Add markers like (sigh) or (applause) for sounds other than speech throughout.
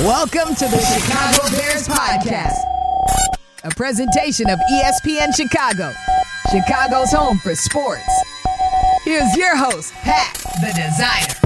Welcome to the Chicago Bears Podcast, a presentation of ESPN Chicago, Chicago's home for sports. Here's your host, Pat the Designer.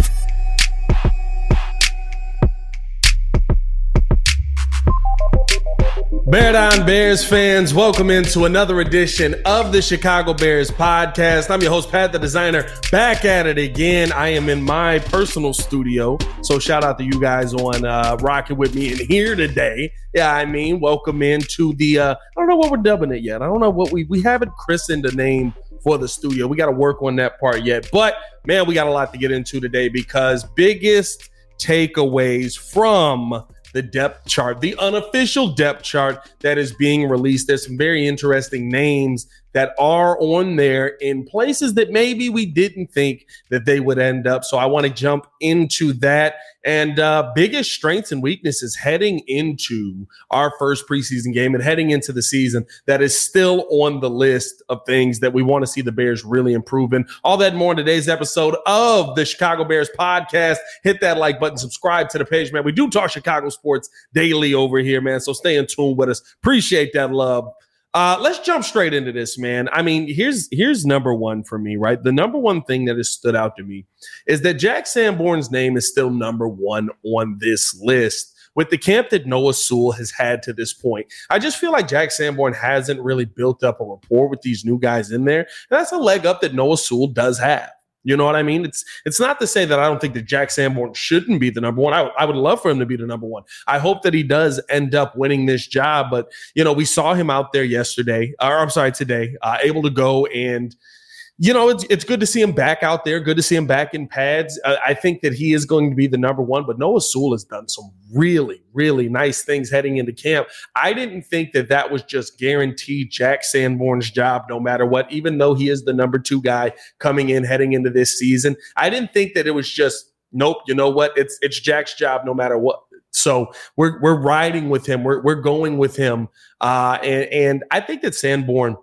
Bear Down Bears fans, welcome into another edition of the Chicago Bears podcast. I'm your host, Pat the Designer, back at it again. I am in my personal studio, so shout out to you guys on uh, rocking with me in here today. Yeah, I mean, welcome into the. Uh, I don't know what we're dubbing it yet. I don't know what we we haven't christened a name for the studio. We got to work on that part yet, but man, we got a lot to get into today because biggest takeaways from the depth chart, the unofficial depth chart that is being released. There's some very interesting names that are on there in places that maybe we didn't think that they would end up. So I want to jump into that and uh, biggest strengths and weaknesses heading into our first preseason game and heading into the season that is still on the list of things that we want to see the Bears really improve in. All that more in today's episode of the Chicago Bears podcast. Hit that like button, subscribe to the page, man. We do talk Chicago sports daily over here, man. So stay in tune with us. Appreciate that love. Uh, let's jump straight into this, man. I mean, here's here's number one for me, right? The number one thing that has stood out to me is that Jack Sanborn's name is still number one on this list with the camp that Noah Sewell has had to this point. I just feel like Jack Sanborn hasn't really built up a rapport with these new guys in there. And that's a leg up that Noah Sewell does have. You know what I mean? It's it's not to say that I don't think that Jack Sanborn shouldn't be the number one. I, I would love for him to be the number one. I hope that he does end up winning this job. But you know, we saw him out there yesterday, or I'm sorry, today, uh, able to go and you know, it's it's good to see him back out there. Good to see him back in pads. Uh, I think that he is going to be the number one. But Noah Sewell has done some really, really nice things heading into camp. I didn't think that that was just guaranteed Jack Sanborn's job, no matter what. Even though he is the number two guy coming in heading into this season, I didn't think that it was just nope. You know what? It's it's Jack's job, no matter what. So we're we're riding with him. We're we're going with him. Uh, and and I think that Sanborn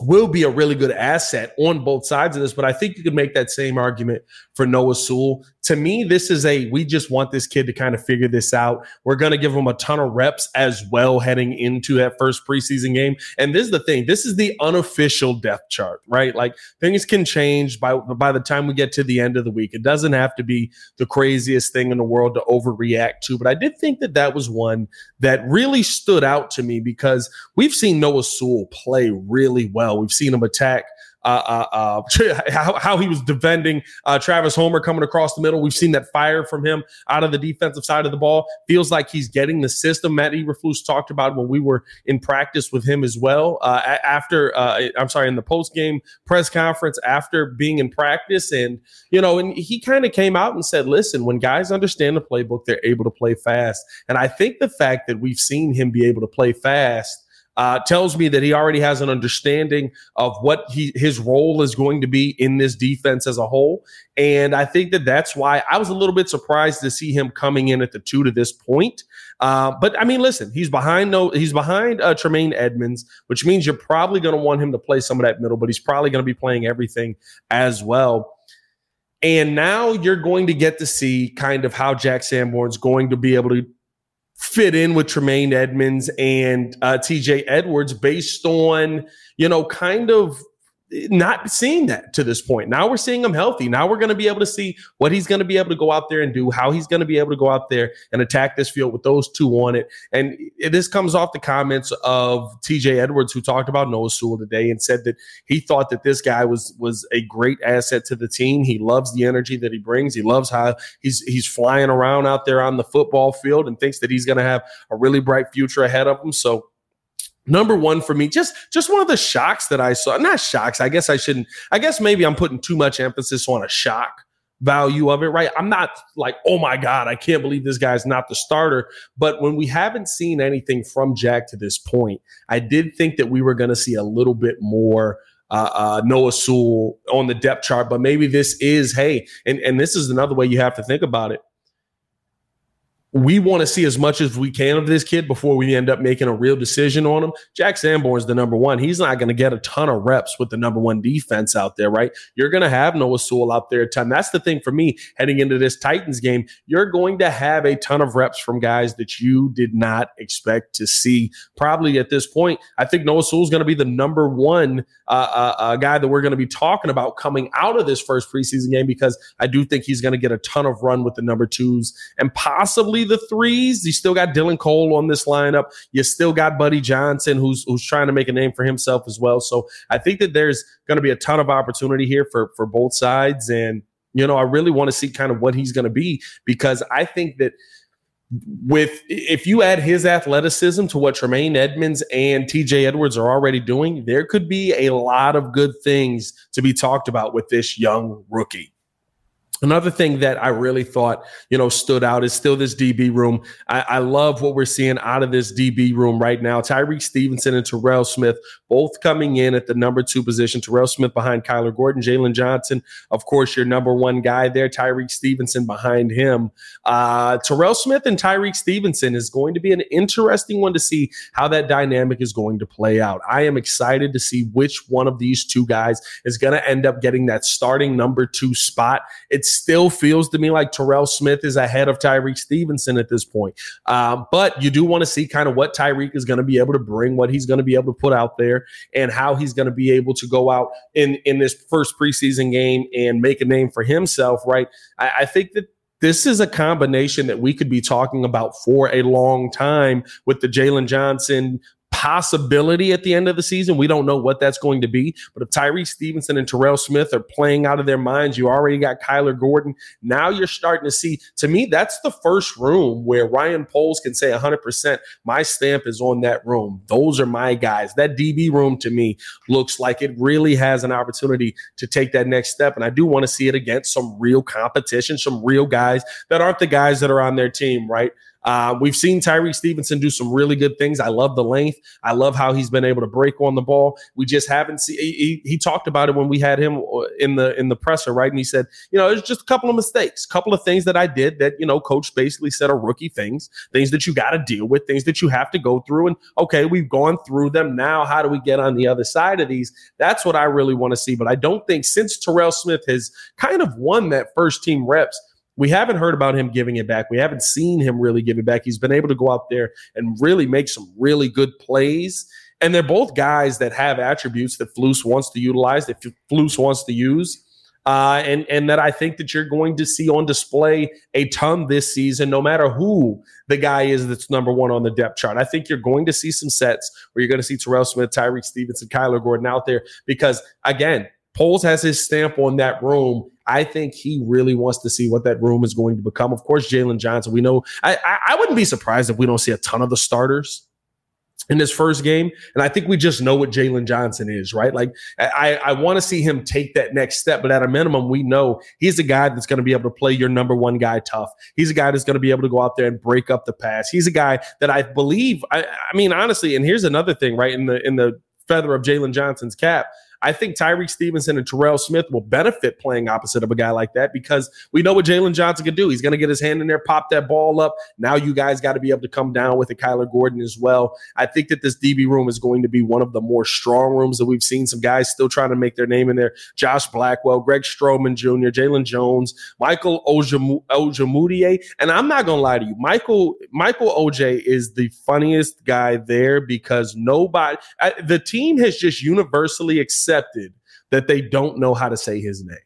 will be a really good asset on both sides of this. But I think you could make that same argument for Noah Sewell. To me, this is a we just want this kid to kind of figure this out. We're going to give him a ton of reps as well heading into that first preseason game. And this is the thing this is the unofficial depth chart, right? Like things can change by, by the time we get to the end of the week. It doesn't have to be the craziest thing in the world to overreact to. But I did think that that was one that really stood out to me because we've seen Noah Sewell play really well. We've seen him attack uh, uh, uh (laughs) how, how, he was defending uh, Travis Homer coming across the middle. We've seen that fire from him out of the defensive side of the ball. Feels like he's getting the system. Matt Eberflus talked about when we were in practice with him as well. Uh, after, I'm sorry, in the post game press conference after being in practice, and you know, and he kind of came out and said, "Listen, when guys understand the playbook, they're able to play fast." And I think the fact that we've seen him be able to play fast uh, tells me that he already has an understanding of what he his role is going to be in this defense as a whole. And I think that that's why I was a little bit surprised to see him coming in at the two to this point. Uh, but I mean, listen, he's behind no, he's behind uh, Tremaine Edmunds, which means you're probably going to want him to play some of that middle, but he's probably going to be playing everything as well. And now you're going to get to see kind of how Jack Sanborn's going to be able to fit in with Tremaine Edmunds and uh, TJ Edwards based on, you know, kind of not seeing that to this point. Now we're seeing him healthy. Now we're going to be able to see what he's going to be able to go out there and do, how he's going to be able to go out there and attack this field with those two on it. And this comes off the comments of TJ Edwards, who talked about Noah Sewell today and said that he thought that this guy was was a great asset to the team. He loves the energy that he brings. He loves how he's he's flying around out there on the football field and thinks that he's going to have a really bright future ahead of him. So number one for me just just one of the shocks that i saw not shocks i guess i shouldn't i guess maybe i'm putting too much emphasis on a shock value of it right? I'm not like oh my god i can't believe this guy's not the starter. But when we haven't seen anything from jack to this point i did think that we were going to see a little bit more uh, uh, Noah Sewell on the depth chart, but maybe this is hey, and and this is another way you have to think about it we want to see as much as we can of this kid before we end up making a real decision on him. Jack Sanborn's the number one. He's not going to get a ton of reps with the number one defense out there, right? You're going to have Noah Sewell out there a ton. That's the thing for me heading into this Titans game. You're going to have a ton of reps from guys that you did not expect to see. Probably at this point, I think Noah Sewell's going to be the number one uh, uh, uh, guy that we're going to be talking about coming out of this first preseason game because I do think he's going to get a ton of run with the number twos and possibly the threes. You still got Dylan Cole on this lineup. You still got Buddy Johnson, who's who's trying to make a name for himself as well. So I think that there's going to be a ton of opportunity here for for both sides, and you know I really want to see kind of what he's going to be because I think that with if you add his athleticism to what Tremaine Edmunds and TJ Edwards are already doing, there could be a lot of good things to be talked about with this young rookie. Another thing that I really thought, you know, stood out is still this DB room. I, I, love what we're seeing out of this DB room right now. Tyrique Stevenson and Terell Smith both coming in at the number two position. Terell Smith behind Kyler Gordon, Jaylon Johnson, of course, your number one guy there. Tyrique Stevenson behind him. Uh, Terell Smith and Tyrique Stevenson is going to be an interesting one to see how that dynamic is going to play out. I am excited to see which one of these two guys is going to end up getting that starting number two spot. It's still feels to me like Terell Smith is ahead of Tyrique Stevenson at this point. Um, but you do want to see kind of what Tyrique is going to be able to bring, what he's going to be able to put out there, and how he's going to be able to go out in in this first preseason game and make a name for himself. Right? I, I think that this is a combination that we could be talking about for a long time with the Jaylon Johnson, possibility at the end of the season. We don't know what that's going to be. But if Tyree Stevenson and Terell Smith are playing out of their minds, you already got Kyler Gordon. Now you're starting to see, to me, that's the first room where Ryan Poles can say 100%, my stamp is on that room. Those are my guys. That DB room to me looks like it really has an opportunity to take that next step. And I do want to see it against some real competition, some real guys that aren't the guys that are on their team, right? Uh, we've seen Tyree Stevenson do some really good things. I love the length. I love how he's been able to break on the ball. We just haven't seen. He, he, talked about it when we had him uh, in the in the presser, right? And he said, you know, there's just a couple of mistakes, a couple of things that I did that you know, coach basically said are rookie things, things that you got to deal with, things that you have to go through. And okay, we've gone through them. Now, how do we get on the other side of these? That's what I really want to see. But I don't think since Terell Smith has kind of won that first team reps we haven't heard about him giving it back. We haven't seen him really give it back. He's been able to go out there and really make some really good plays. And they're both guys that have attributes that Flus wants to utilize, that Flus wants to use. Uh, and and that I think that you're going to see on display a ton this season, no matter who the guy is that's number one on the depth chart. I think you're going to see some sets where you're going to see Terell Smith, Tyrique Stevenson, Kyler Gordon out there because again, Poles has his stamp on that room, I think he really wants to see what that room is going to become. Of course, Jaylon Johnson. We know I, I, I wouldn't be surprised if we don't see a ton of the starters in this first game. And I think we just know what Jaylon Johnson is, right? Like I, I want to see him take that next step, but at a minimum, we know he's a guy that's going to be able to play your number one guy tough. He's a guy that's going to be able to go out there and break up the pass. He's a guy that I believe. I, I mean, honestly, and here's another thing, right? In the in the feather of Jaylon Johnson's cap. I think Tyrique Stevenson and Terell Smith will benefit playing opposite of a guy like that because we know what Jaylon Johnson can do. He's going to get his hand in there, pop that ball up. Now you guys got to be able to come down with it. Kyler Gordon as well. I think that this DB room is going to be one of the more strong rooms that we've seen. Some guys still trying to make their name in there. Josh Blackwell, Greg Stroman Jr., Jaylon Jones, Michael Ojemudia. And I'm not going to lie to you, Michael Michael OJ is the funniest guy there because nobody, I, the team has just universally accepted accepted that they don't know how to say his name.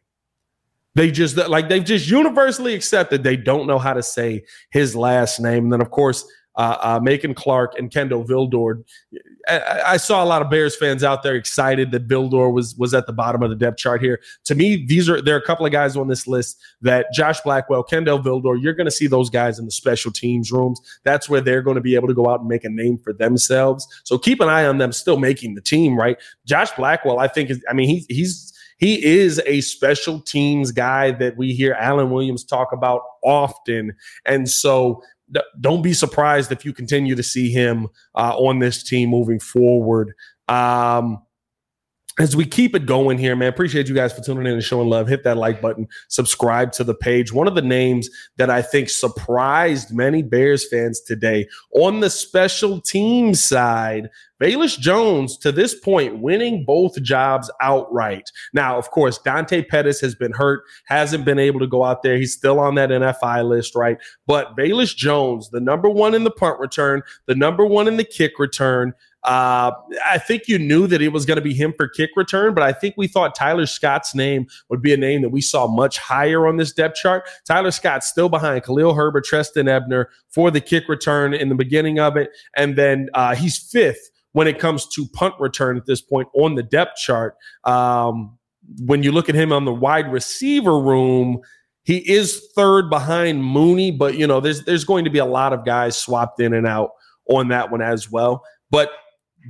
They just like they've just universally accepted they don't know how to say his last name. And then, of course, uh, uh, Macon Clark and Kindle Vildor. I, I, saw a lot of Bears fans out there excited that Vildor was was at the bottom of the depth chart here. To me, these are there are a couple of guys on this list that Josh Blackwell, Kindle Vildor. You're going to see those guys in the special teams rooms. That's where they're going to be able to go out and make a name for themselves. So keep an eye on them still making the team. Right, Josh Blackwell. I think is. I mean, he, he's he is a special teams guy that we hear Alan Williams talk about often. And so don't be surprised if you continue to see him uh, on this team moving forward. Um, as we keep it going here, man, appreciate you guys for tuning in and showing love. Hit that like button, subscribe to the page. One of the names that I think surprised many Bears fans today on the special team side, Velus Jones, to this point, winning both jobs outright. Now, of course, Dante Pettis has been hurt, hasn't been able to go out there. He's still on that NFI list, right? But Velus Jones, the number one in the punt return, the number one in the kick return, uh, I think you knew that it was going to be him for kick return, but I think we thought Tyler Scott's name would be a name that we saw much higher on this depth chart. Tyler Scott's still behind Khalil Herbert, Trestan Ebner for the kick return in the beginning of it. And then uh, he's fifth when it comes to punt return at this point on the depth chart. Um, when you look at him on the wide receiver room, he is third behind Mooney, but you know, there's there's going to be a lot of guys swapped in and out on that one as well. But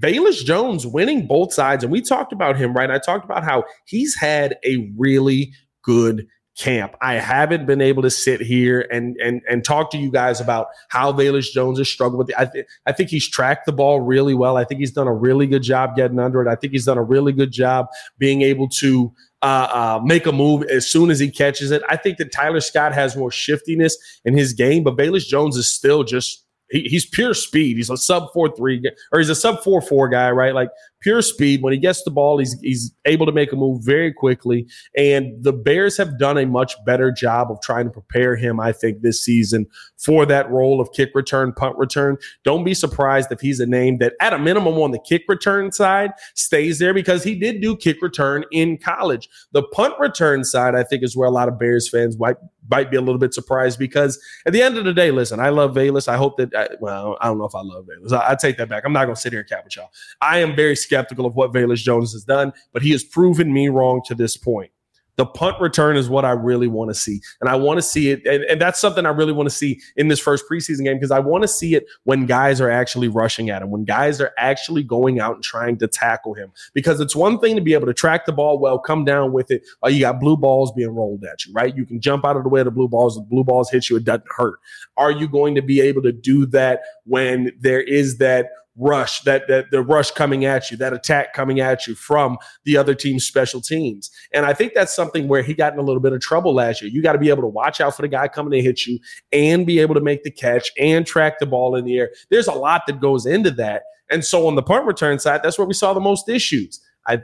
Velus Jones winning both sides, and we talked about him, right? I talked about how he's had a really good camp. I haven't been able to sit here and and and talk to you guys about how Velus Jones has struggled with it. I, I think he's tracked the ball really well. I think he's done a really good job getting under it. I think he's done a really good job being able to uh, uh, make a move as soon as he catches it. I think that Tyler Scott has more shiftiness in his game, but Velus Jones is still just he, he's pure speed. He's a sub four three or he's a sub four four guy, right? Like pure speed. When he gets the ball, he's he's able to make a move very quickly. And the Bears have done a much better job of trying to prepare him, I think, this season for that role of kick return, punt return. Don't be surprised if he's a name that, at a minimum, on the kick return side, stays there because he did do kick return in college. The punt return side, I think, is where a lot of Bears fans might might be a little bit surprised because at the end of the day, listen, I love Velus. I hope that, I, well, I don't know if I love Velus. I, I take that back. I'm not going to sit here and cap with y'all. I am very skeptical of what Velus Jones has done, but he has proven me wrong to this point. The punt return is what I really want to see. And I want to see it. And, and that's something I really want to see in this first preseason game because I want to see it when guys are actually rushing at him, when guys are actually going out and trying to tackle him. Because it's one thing to be able to track the ball well, come down with it. while you got blue balls being rolled at you, right? You can jump out of the way of the blue balls. The blue balls hit you, it doesn't hurt. Are you going to be able to do that when there is that rush, that, that the rush coming at you, that attack coming at you from the other team's special teams. And I think that's something where he got in a little bit of trouble last year. You got to be able to watch out for the guy coming to hit you and be able to make the catch and track the ball in the air. There's a lot that goes into that. And so on the punt return side, that's where we saw the most issues. I,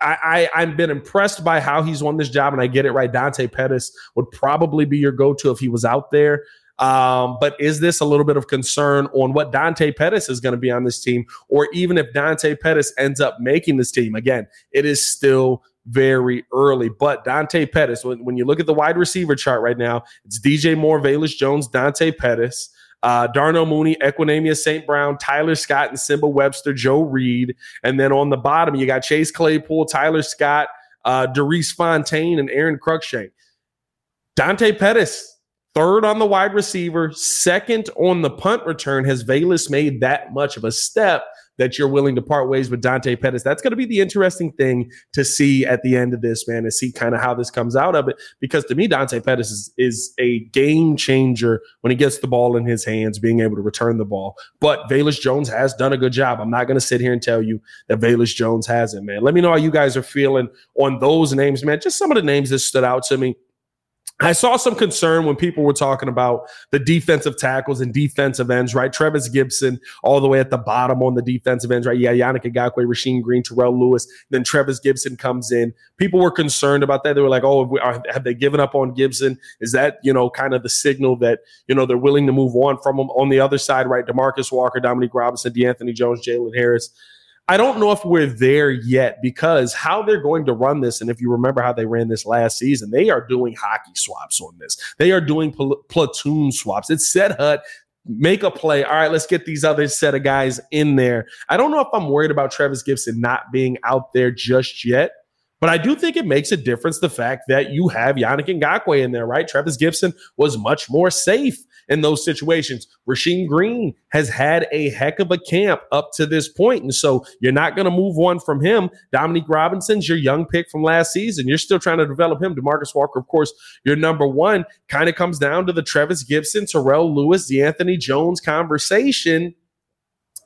I, I've been impressed by how he's won this job, and I get it right. Dante Pettis would probably be your go-to if he was out there. Um, but is this a little bit of concern on what Dante Pettis is going to be on this team, or even if Dante Pettis ends up making this team? Again, it is still very early. But Dante Pettis, when, when you look at the wide receiver chart right now, it's DJ Moore, Velus Jones, Dante Pettis. Uh, Darnell Mooney, Equanimeous St. Brown, Tyler Scott, and Nsimba Webster, Joe Reed. And then on the bottom, you got Chase Claypool, Tyler Scott, uh, Daurice Fountain, and Aron Cruickshank. Dante Pettis, third on the wide receiver, second on the punt return. Has Velus made that much of a step that you're willing to part ways with Dante Pettis? That's going to be the interesting thing to see at the end of this, man, to see kind of how this comes out of it. Because to me, Dante Pettis is, is a game changer when he gets the ball in his hands, being able to return the ball. But Velus Jones has done a good job. I'm not going to sit here and tell you that Velus Jones hasn't, man. Let me know how you guys are feeling on those names, man. Just some of the names that stood out to me. I saw some concern when people were talking about the defensive tackles and defensive ends, right? Trevis Gipson all the way at the bottom on the defensive ends, right? Yeah, Yannick Ngakoue, Rasheem Green, Terrell Lewis. Then Trevis Gipson comes in. People were concerned about that. They were like, oh, have they given up on Gipson? Is that, you know, kind of the signal that, you know, they're willing to move on from him? On the other side, right? Demarcus Walker, Dominique Robinson, DeAnthony Jones, Jalen Harris. I don't know if we're there yet because how they're going to run this, and if you remember how they ran this last season, they are doing hockey swaps on this. They are doing pl- platoon swaps. It's set hut, make a play. All right, let's get these other set of guys in there. I don't know if I'm worried about Trevis Gipson not being out there just yet. But I do think it makes a difference the fact that you have Yannick Ngakoue in there, right? Trevis Gipson was much more safe in those situations. Rasheem Green has had a heck of a camp up to this point, And so you're not going to move one from him. Dominique Robinson's your young pick from last season. You're still trying to develop him. Demarcus Walker, of course, your number one kind of comes down to the Trevis Gipson, Terrell Lewis, the Anthony Jones conversation.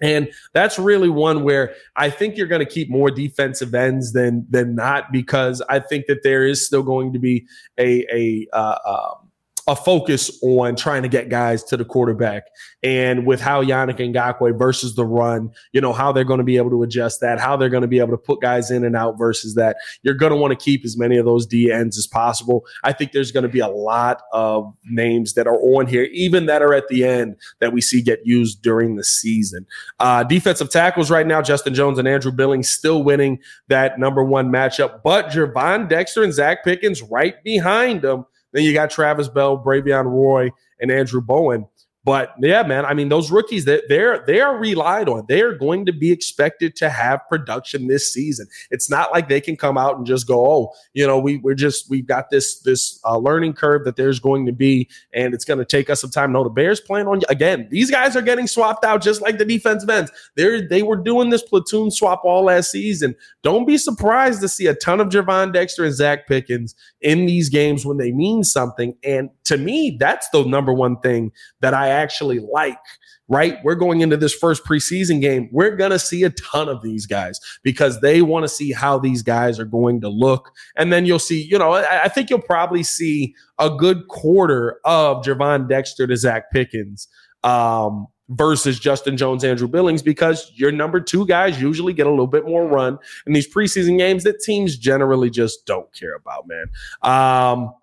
And that's really one where I think you're going to keep more defensive ends than than not because I think that there is still going to be a a uh, um, a focus on trying to get guys to the quarterback. And with how Yannick Ngakoue versus the run, you know, how they're going to be able to adjust that, how they're going to be able to put guys in and out versus that. You're going to want to keep as many of those D ends as possible. I think there's going to be a lot of names that are on here, even that are at the end that we see get used during the season. Uh, defensive tackles right now, Justin Jones and Andrew Billings still winning that number one matchup, but Gervon Dexter and Zacch Pickens right behind them then you got Travis Bell, Bravvion Roy, and Andrew Bowen. But yeah, man, I mean, those rookies that they're they are relied on. They are going to be expected to have production this season. It's not like they can come out and just go, oh, you know, we we're just we've got this this uh, learning curve that there's going to be, and it's going to take us some time. No, the Bears plan on again. These guys are getting swapped out just like the defensive ends. They they were doing this platoon swap all last season. Don't be surprised to see a ton of Gervon Dexter and Zacch Pickens in these games when they mean something. And to me, that's the number one thing that I actually like right? We're going into this first preseason game. We're going to see a ton of these guys because they want to see how these guys are going to look. And then you'll see, you know, I, I think you'll probably see a good quarter of Gervon Dexter to Zacch Pickens. Um, versus Justin Jones, Andrew Billings, because your number two guys usually get a little bit more run in these preseason games that teams generally just don't care about, man. Um,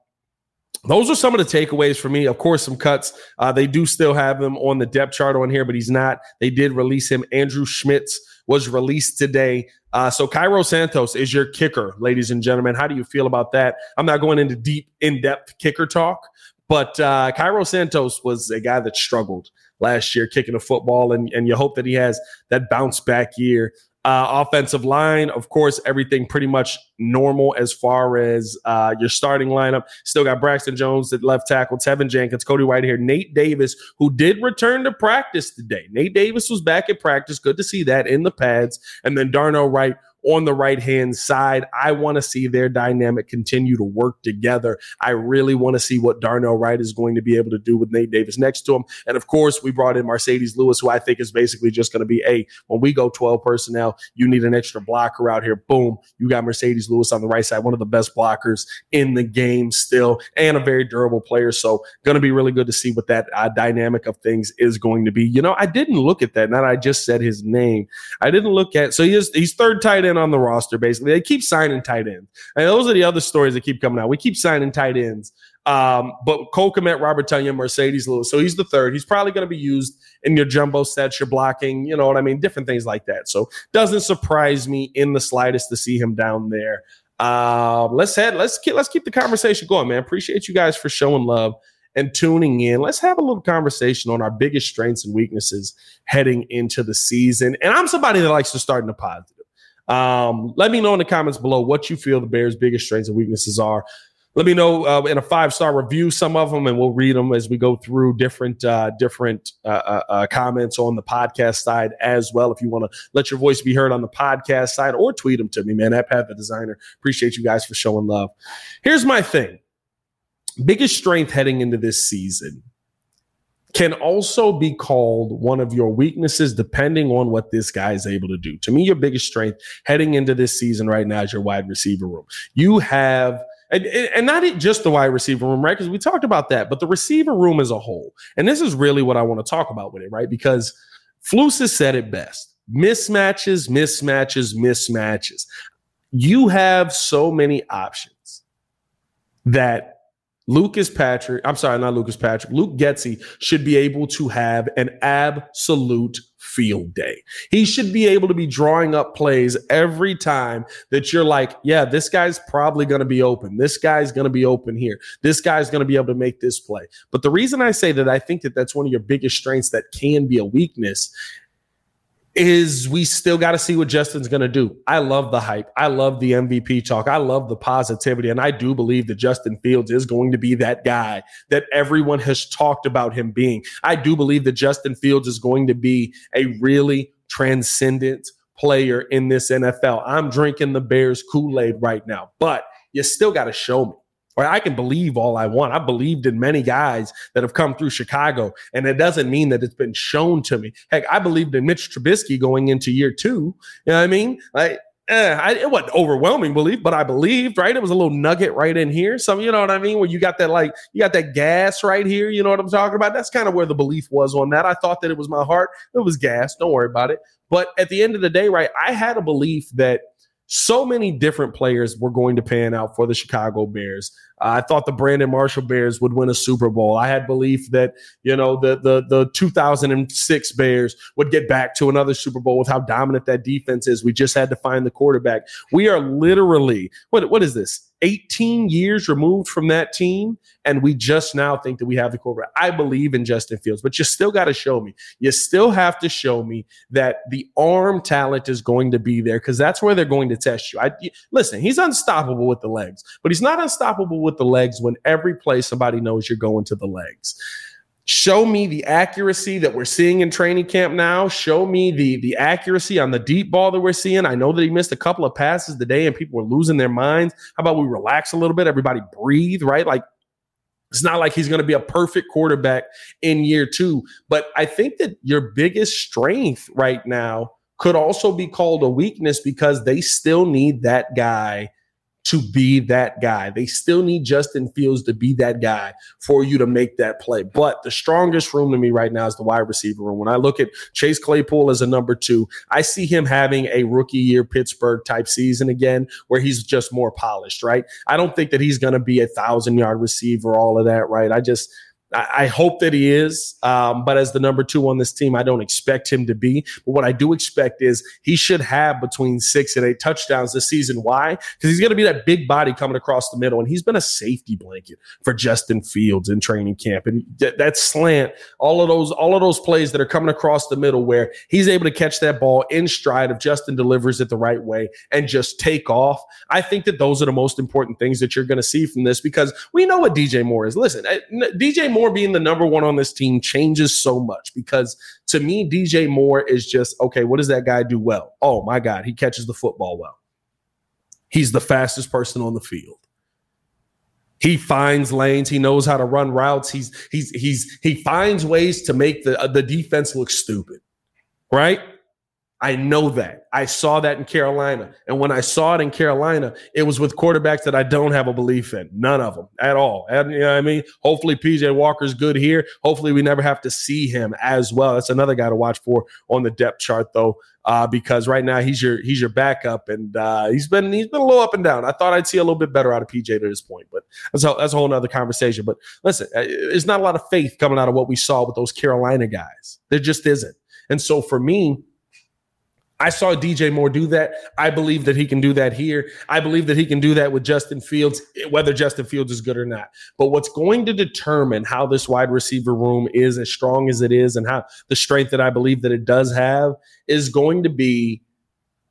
those are some of the takeaways for me. Of course, some cuts. Uh, they do still have him on the depth chart on here, but he's not. They did release him. Andre Szmyt was released today. Uh, so Cairo Santos is your kicker, ladies and gentlemen. How do you feel about that? I'm not going into deep, in-depth kicker talk, but uh, Cairo Santos was a guy that struggled last year kicking a football, and, and you hope that he has that bounce back year uh, offensive line, of course, everything pretty much normal as far as uh, your starting lineup. Still got Braxton Jones at left tackle, Teven Jenkins, Cody Whitehair, Nate Davis, who did return to practice today. Nate Davis was back at practice. Good to see that in the pads. And then Darnell Wright on the right hand side. I want to see their dynamic continue to work together. I really want to see what Darnell Wright is going to be able to do with Nate Davis next to him. And of course, we brought in Marcedes Lewis, who I think is basically just going to be a when we go 12 personnel, you need an extra blocker out here. Boom, you got Marcedes Lewis on the right side, one of the best blockers in the game still, and a very durable player. So, going to be really good to see what that uh, dynamic of things is going to be. You know, I didn't look at that. That I just said his name, I didn't look at. So he is he's third tight end on the roster, basically. They keep signing tight ends. And those are the other stories that keep coming out. We keep signing tight ends. Um, but Cole Kmet, Robert Tonyan, Marcedes Lewis. So he's the third. He's probably going to be used in your jumbo sets, your blocking, you know what I mean? Different things like that. So doesn't surprise me in the slightest to see him down there. Um, let's head, let's keep let's keep the conversation going, man. Appreciate you guys for showing love and tuning in. Let's have a little conversation on our biggest strengths and weaknesses heading into the season. And I'm somebody that likes to start in the positive. Um, let me know in the comments below what you feel the Bears' biggest strengths and weaknesses are. Let me know uh, in a five star review some of them, and we'll read them as we go through different uh, different uh, uh, uh comments on the podcast side as well. If you want to let your voice be heard on the podcast side, or tweet them to me, man. At Pat the Designer. Appreciate you guys for showing love. Here's my thing: biggest strength heading into this season can also be called one of your weaknesses depending on what this guy is able to do. To me, your biggest strength heading into this season right now is your wide receiver room. You have and, and not just the wide receiver room, right? Because we talked about that, but the receiver room as a whole. And this is really what I want to talk about with it, right? Because Flus has said it best mismatches, mismatches, mismatches. You have so many options that Lucas Patrick, I'm sorry, not Lucas Patrick, Luke Getsy should be able to have an absolute field day. He should be able to be drawing up plays every time that you're like, yeah, this guy's probably going to be open. This guy's going to be open here. This guy's going to be able to make this play. But the reason I say that I think that that's one of your biggest strengths that can be a weakness is we still got to see what Justin's going to do. I love the hype. I love the MVP talk. I love the positivity. And I do believe that Justin Fields is going to be that guy that everyone has talked about him being. I do believe that Justin Fields is going to be a really transcendent player in this NFL. I'm drinking the Bears Kool Aid right now, but you still got to show me. Or I can believe all I want. I believed in many guys that have come through Chicago, and it doesn't mean that it's been shown to me. Heck, I believed in Mitch Trubisky going into year two. You know what I mean? Like, eh, I, it wasn't overwhelming belief, but I believed, right? It was a little nugget right in here. So, you know what I mean? Where you got that, like, you got that gas right here. You know what I'm talking about? That's kind of where the belief was on that. I thought that it was my heart. It was gas. Don't worry about it. But at the end of the day, right, I had a belief that so many different players were going to pan out for the Chicago Bears. I thought the Brandon Marshall Bears would win a Super Bowl. I had belief that you know the the the 2006 Bears would get back to another Super Bowl with how dominant that defense is. We just had to find the quarterback. We are literally what what is this? 18 years removed from that team, and we just now think that we have the quarterback. I believe in Justin Fields, but you still got to show me. You still have to show me that the arm talent is going to be there because that's where they're going to test you. I listen. He's unstoppable with the legs, but he's not unstoppable with the legs when every play somebody knows you're going to the legs. Show me the accuracy that we're seeing in training camp now. Show me the the accuracy on the deep ball that we're seeing. I know that he missed a couple of passes today and people were losing their minds. How about we relax a little bit? Everybody breathe right? Like it's not like he's going to be a perfect quarterback in year two but i think that your biggest strength right now could also be called a weakness because they still need that guy to be that guy. They still need Justin Fields to be that guy for you to make that play. But the strongest room to me right now is the wide receiver room. When I look at Chase Claypool as a number two, I see him having a rookie year Pittsburgh type season again, where he's just more polished, right? I don't think that he's going to be a thousand yard receiver, all of that, right? I just, I hope that he is, um, but as the number two on this team, I don't expect him to be. But what I do expect is he should have between six and eight touchdowns this season. Why? Because he's going to be that big body coming across the middle, and he's been a safety blanket for Justin Fields in training camp. And th- that slant, all of those, all of those plays that are coming across the middle, where he's able to catch that ball in stride if Justin delivers it the right way and just take off. I think that those are the most important things that you're going to see from this because we know what DJ Moore is. Listen, DJ Moore Moore being the number one on this team changes so much because to me, DJ Moore is just okay. What does that guy do well? Oh my God, he catches the football well. He's the fastest person on the field. He finds lanes. He knows how to run routes. He's he's he's he finds ways to make the uh, the defense look stupid, right? I know that. I saw that in Carolina. And when I saw it in Carolina, it was with quarterbacks that I don't have a belief in. None of them at all. And, you know what I mean? Hopefully PJ Walker's good here. Hopefully we never have to see him as well. That's another guy to watch for on the depth chart though. Uh, because right now he's your he's your backup and uh, he's been he's been a little up and down. I thought I'd see a little bit better out of PJ to this point, but that's a, that's a whole other conversation. But listen, uh, there's not a lot of faith coming out of what we saw with those Carolina guys. There just isn't. And so for me, I saw DJ Moore do that. I believe that he can do that here. I believe that he can do that with Justin Fields, whether Justin Fields is good or not. But what's going to determine how this wide receiver room is as strong as it is and how the strength that I believe that it does have is going to be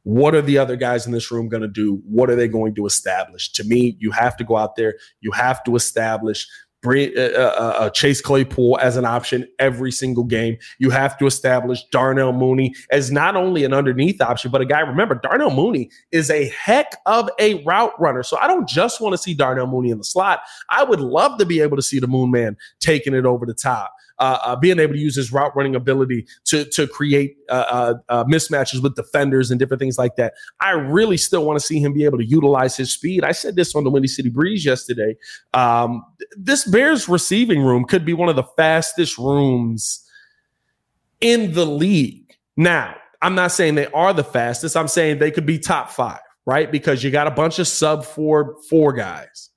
what are the other guys in this room going to do? What are they going to establish? To me, you have to go out there, you have to establish uh, uh, uh, Chase Claypool as an option every single game. You have to establish Darnell Mooney as not only an underneath option, but a guy. Remember, Darnell Mooney is a heck of a route runner. So I don't just want to see Darnell Mooney in the slot. I would love to be able to see the Moon Man taking it over the top uh, uh, being able to use his route running ability to to create uh, uh, mismatches with defenders and different things like that. I really still want to see him be able to utilize his speed. I said this on the Windy City Breeze yesterday. Um, this Bears receiving room could be one of the fastest rooms in the league. Now, I'm not saying they are the fastest. I'm saying they could be top five, right? Because you got a bunch of sub four four guys.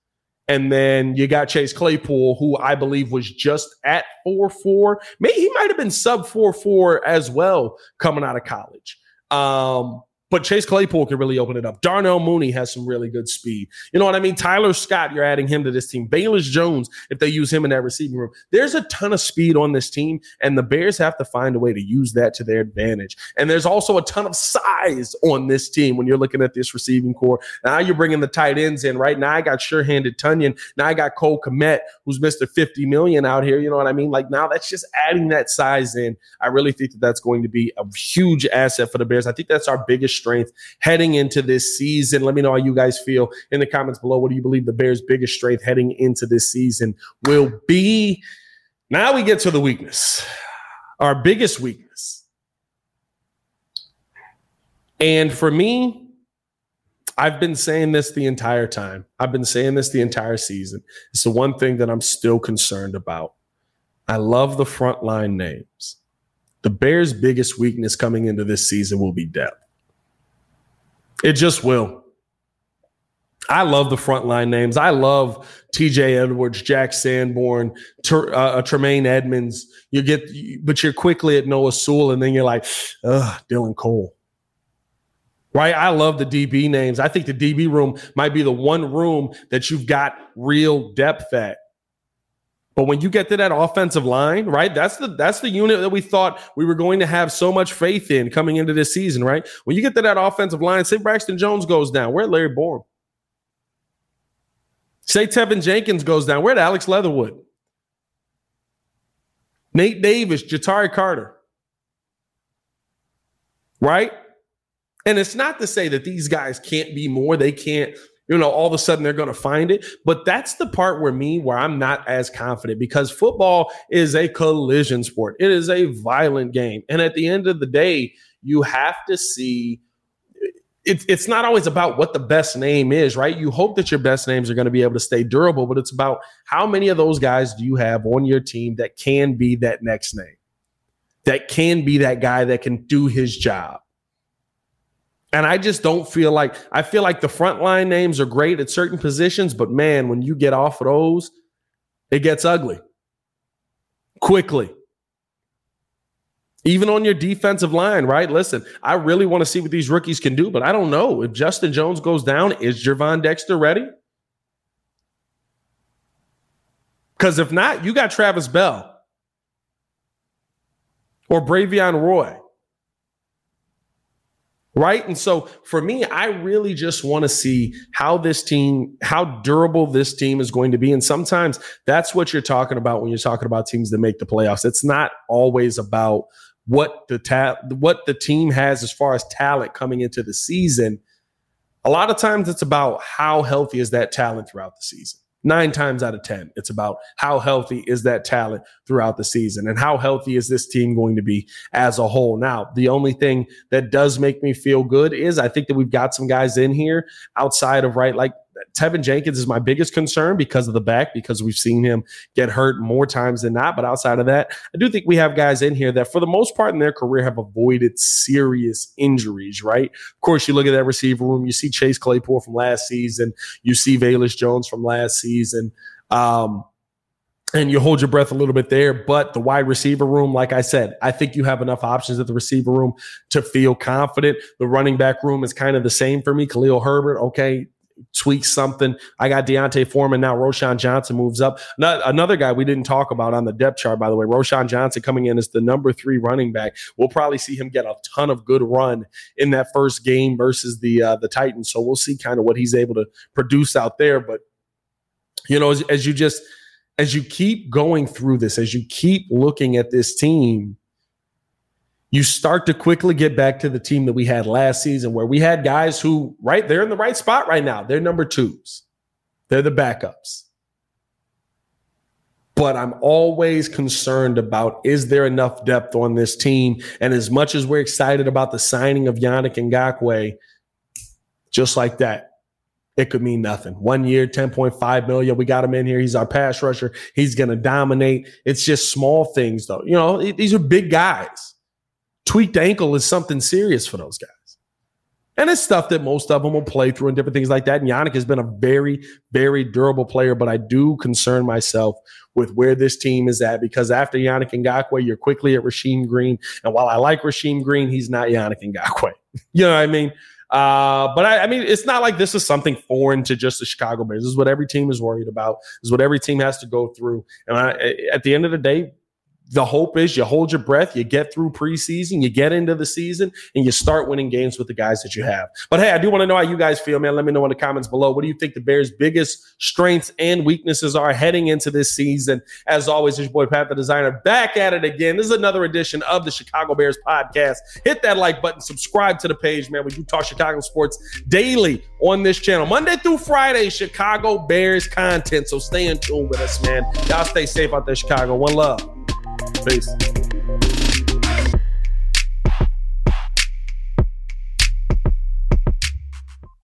And then you got Chase Claypool, who I believe was just at 4 4. Maybe he might have been sub 4 4 as well coming out of college. Um, but Chase Claypool can really open it up. Darnell Mooney has some really good speed. You know what I mean? Tyler Scott, you're adding him to this team. Velus Jones, if they use him in that receiving room, there's a ton of speed on this team, and the Bears have to find a way to use that to their advantage. And there's also a ton of size on this team when you're looking at this receiving core. Now you're bringing the tight ends in, right? Now I got sure-handed Tonyan. Now I got Cole Kmet, who's Mr. 50 million out here. You know what I mean? Like now that's just adding that size in. I really think that that's going to be a huge asset for the Bears. I think that's our biggest strength heading into this season? Let me know how you guys feel in the comments below. What do you believe the Bears' biggest strength heading into this season will be? Now we get to the weakness, our biggest weakness. And for me, I've been saying this the entire time. I've been saying this the entire season. It's the one thing that I'm still concerned about. I love the frontline names. The Bears' biggest weakness coming into this season will be depth. It just will. I love the frontline names. I love TJ Edwards, Jack Sanborn, Ter, uh, Tremaine Edmunds. You get, but you're quickly at Noah Sewell, and then you're like, ugh, Dylan Cole right? I love the DB names. I think the DB room might be the one room that you've got real depth at. But when you get to that offensive line, right? That's the that's the unit that we thought we were going to have so much faith in coming into this season, right? When you get to that offensive line, say Braxton Jones goes down, where Larry Borom? Say Teven Jenkins goes down, where'd Alex Leatherwood? Nate Davis, Ja'Tyre Carter. Right? And it's not to say that these guys can't be more. They can't, you know, all of a sudden they're going to find it. But that's the part where me, where I'm not as confident because football is a collision sport. It is a violent game. And at the end of the day, you have to see it's it's not always about what the best name is, right? You hope that your best names are going to be able to stay durable, but it's about how many of those guys do you have on your team that can be that next name, that can be that guy that can do his job. And I just don't feel like I feel like the frontline names are great at certain positions, but man, when you get off of those, it gets ugly quickly. Even on your defensive line, right? Listen, I really want to see what these rookies can do, but I don't know. If Justin Jones goes down, is Gervon Dexter ready? Because if not, you got Travis Bell or Bravvion Roy right? And so for me, I really just want to see how this team, how durable this team is going to be. And sometimes that's what you're talking about when you're talking about teams that make the playoffs. It's not always about what the ta- what the team has as far as talent coming into the season. A lot of times it's about how healthy is that talent throughout the season nine times out of 10, it's about how healthy is that talent throughout the season and how healthy is this team going to be as a whole. Now, the only thing that does make me feel good is I think that we've got some guys in here outside of right, like Teven Jenkins is my biggest concern because of the back, because we've seen him get hurt more times than not. But outside of that, I do think we have guys in here that, for the most part in their career, have avoided serious injuries, right? Of course, you look at that receiver room, you see Chase Claypool from last season, you see Velus Jones from last season. Um, and you hold your breath a little bit there. But the wide receiver room, like I said, I think you have enough options at the receiver room to feel confident. The running back room is kind of the same for me. Khalil Herbert, okay, tweak something. I got D'Onta Foreman now. Roschon Johnson moves up. Not, another guy we didn't talk about on the depth chart, by the way. Roschon Johnson coming in as the number three running back. We'll probably see him get a ton of good run in that first game versus the uh, the Titans. So we'll see kind of what he's able to produce out there. But you know, as, as you just as you keep going through this, as you keep looking at this team you start to quickly get back to the team that we had last season where we had guys who, right, they're in the right spot right now. They're number twos, they're the backups. But I'm always concerned about is there enough depth on this team? And as much as we're excited about the signing of Yannick Ngakoue, just like that, it could mean nothing. One year, 10.5 million. We got him in here. He's our pass rusher. He's going to dominate. It's just small things, though. You know, these are big guys tweaked ankle is something serious for those guys. And it's stuff that most of them will play through and different things like that. And Yannick has been a very, very durable player, but I do concern myself with where this team is at because after Yannick Ngakoue, you're quickly at Rasheem Green. And while I like Rasheem Green, he's not Yannick Ngakoue. (laughs) you know what I mean? Uh, but I, I, mean, it's not like this is something foreign to just the Chicago Bears. This is what every team is worried about. This is what every team has to go through. And I, at the end of the day, the hope is you hold your breath, you get through preseason, you get into the season, and you start winning games with the guys that you have. But hey, I do want to know how you guys feel, man. Let me know in the comments below. What do you think the Bears' biggest strengths and weaknesses are heading into this season? As always, it's your boy Pat the Designer back at it again. This is another edition of the Chicago Bears podcast. Hit that like button, subscribe to the page, man. We do talk Chicago sports daily on this channel, Monday through Friday. Chicago Bears content. So stay in tune with us, man. Y'all stay safe out there, Chicago. One love. Peace.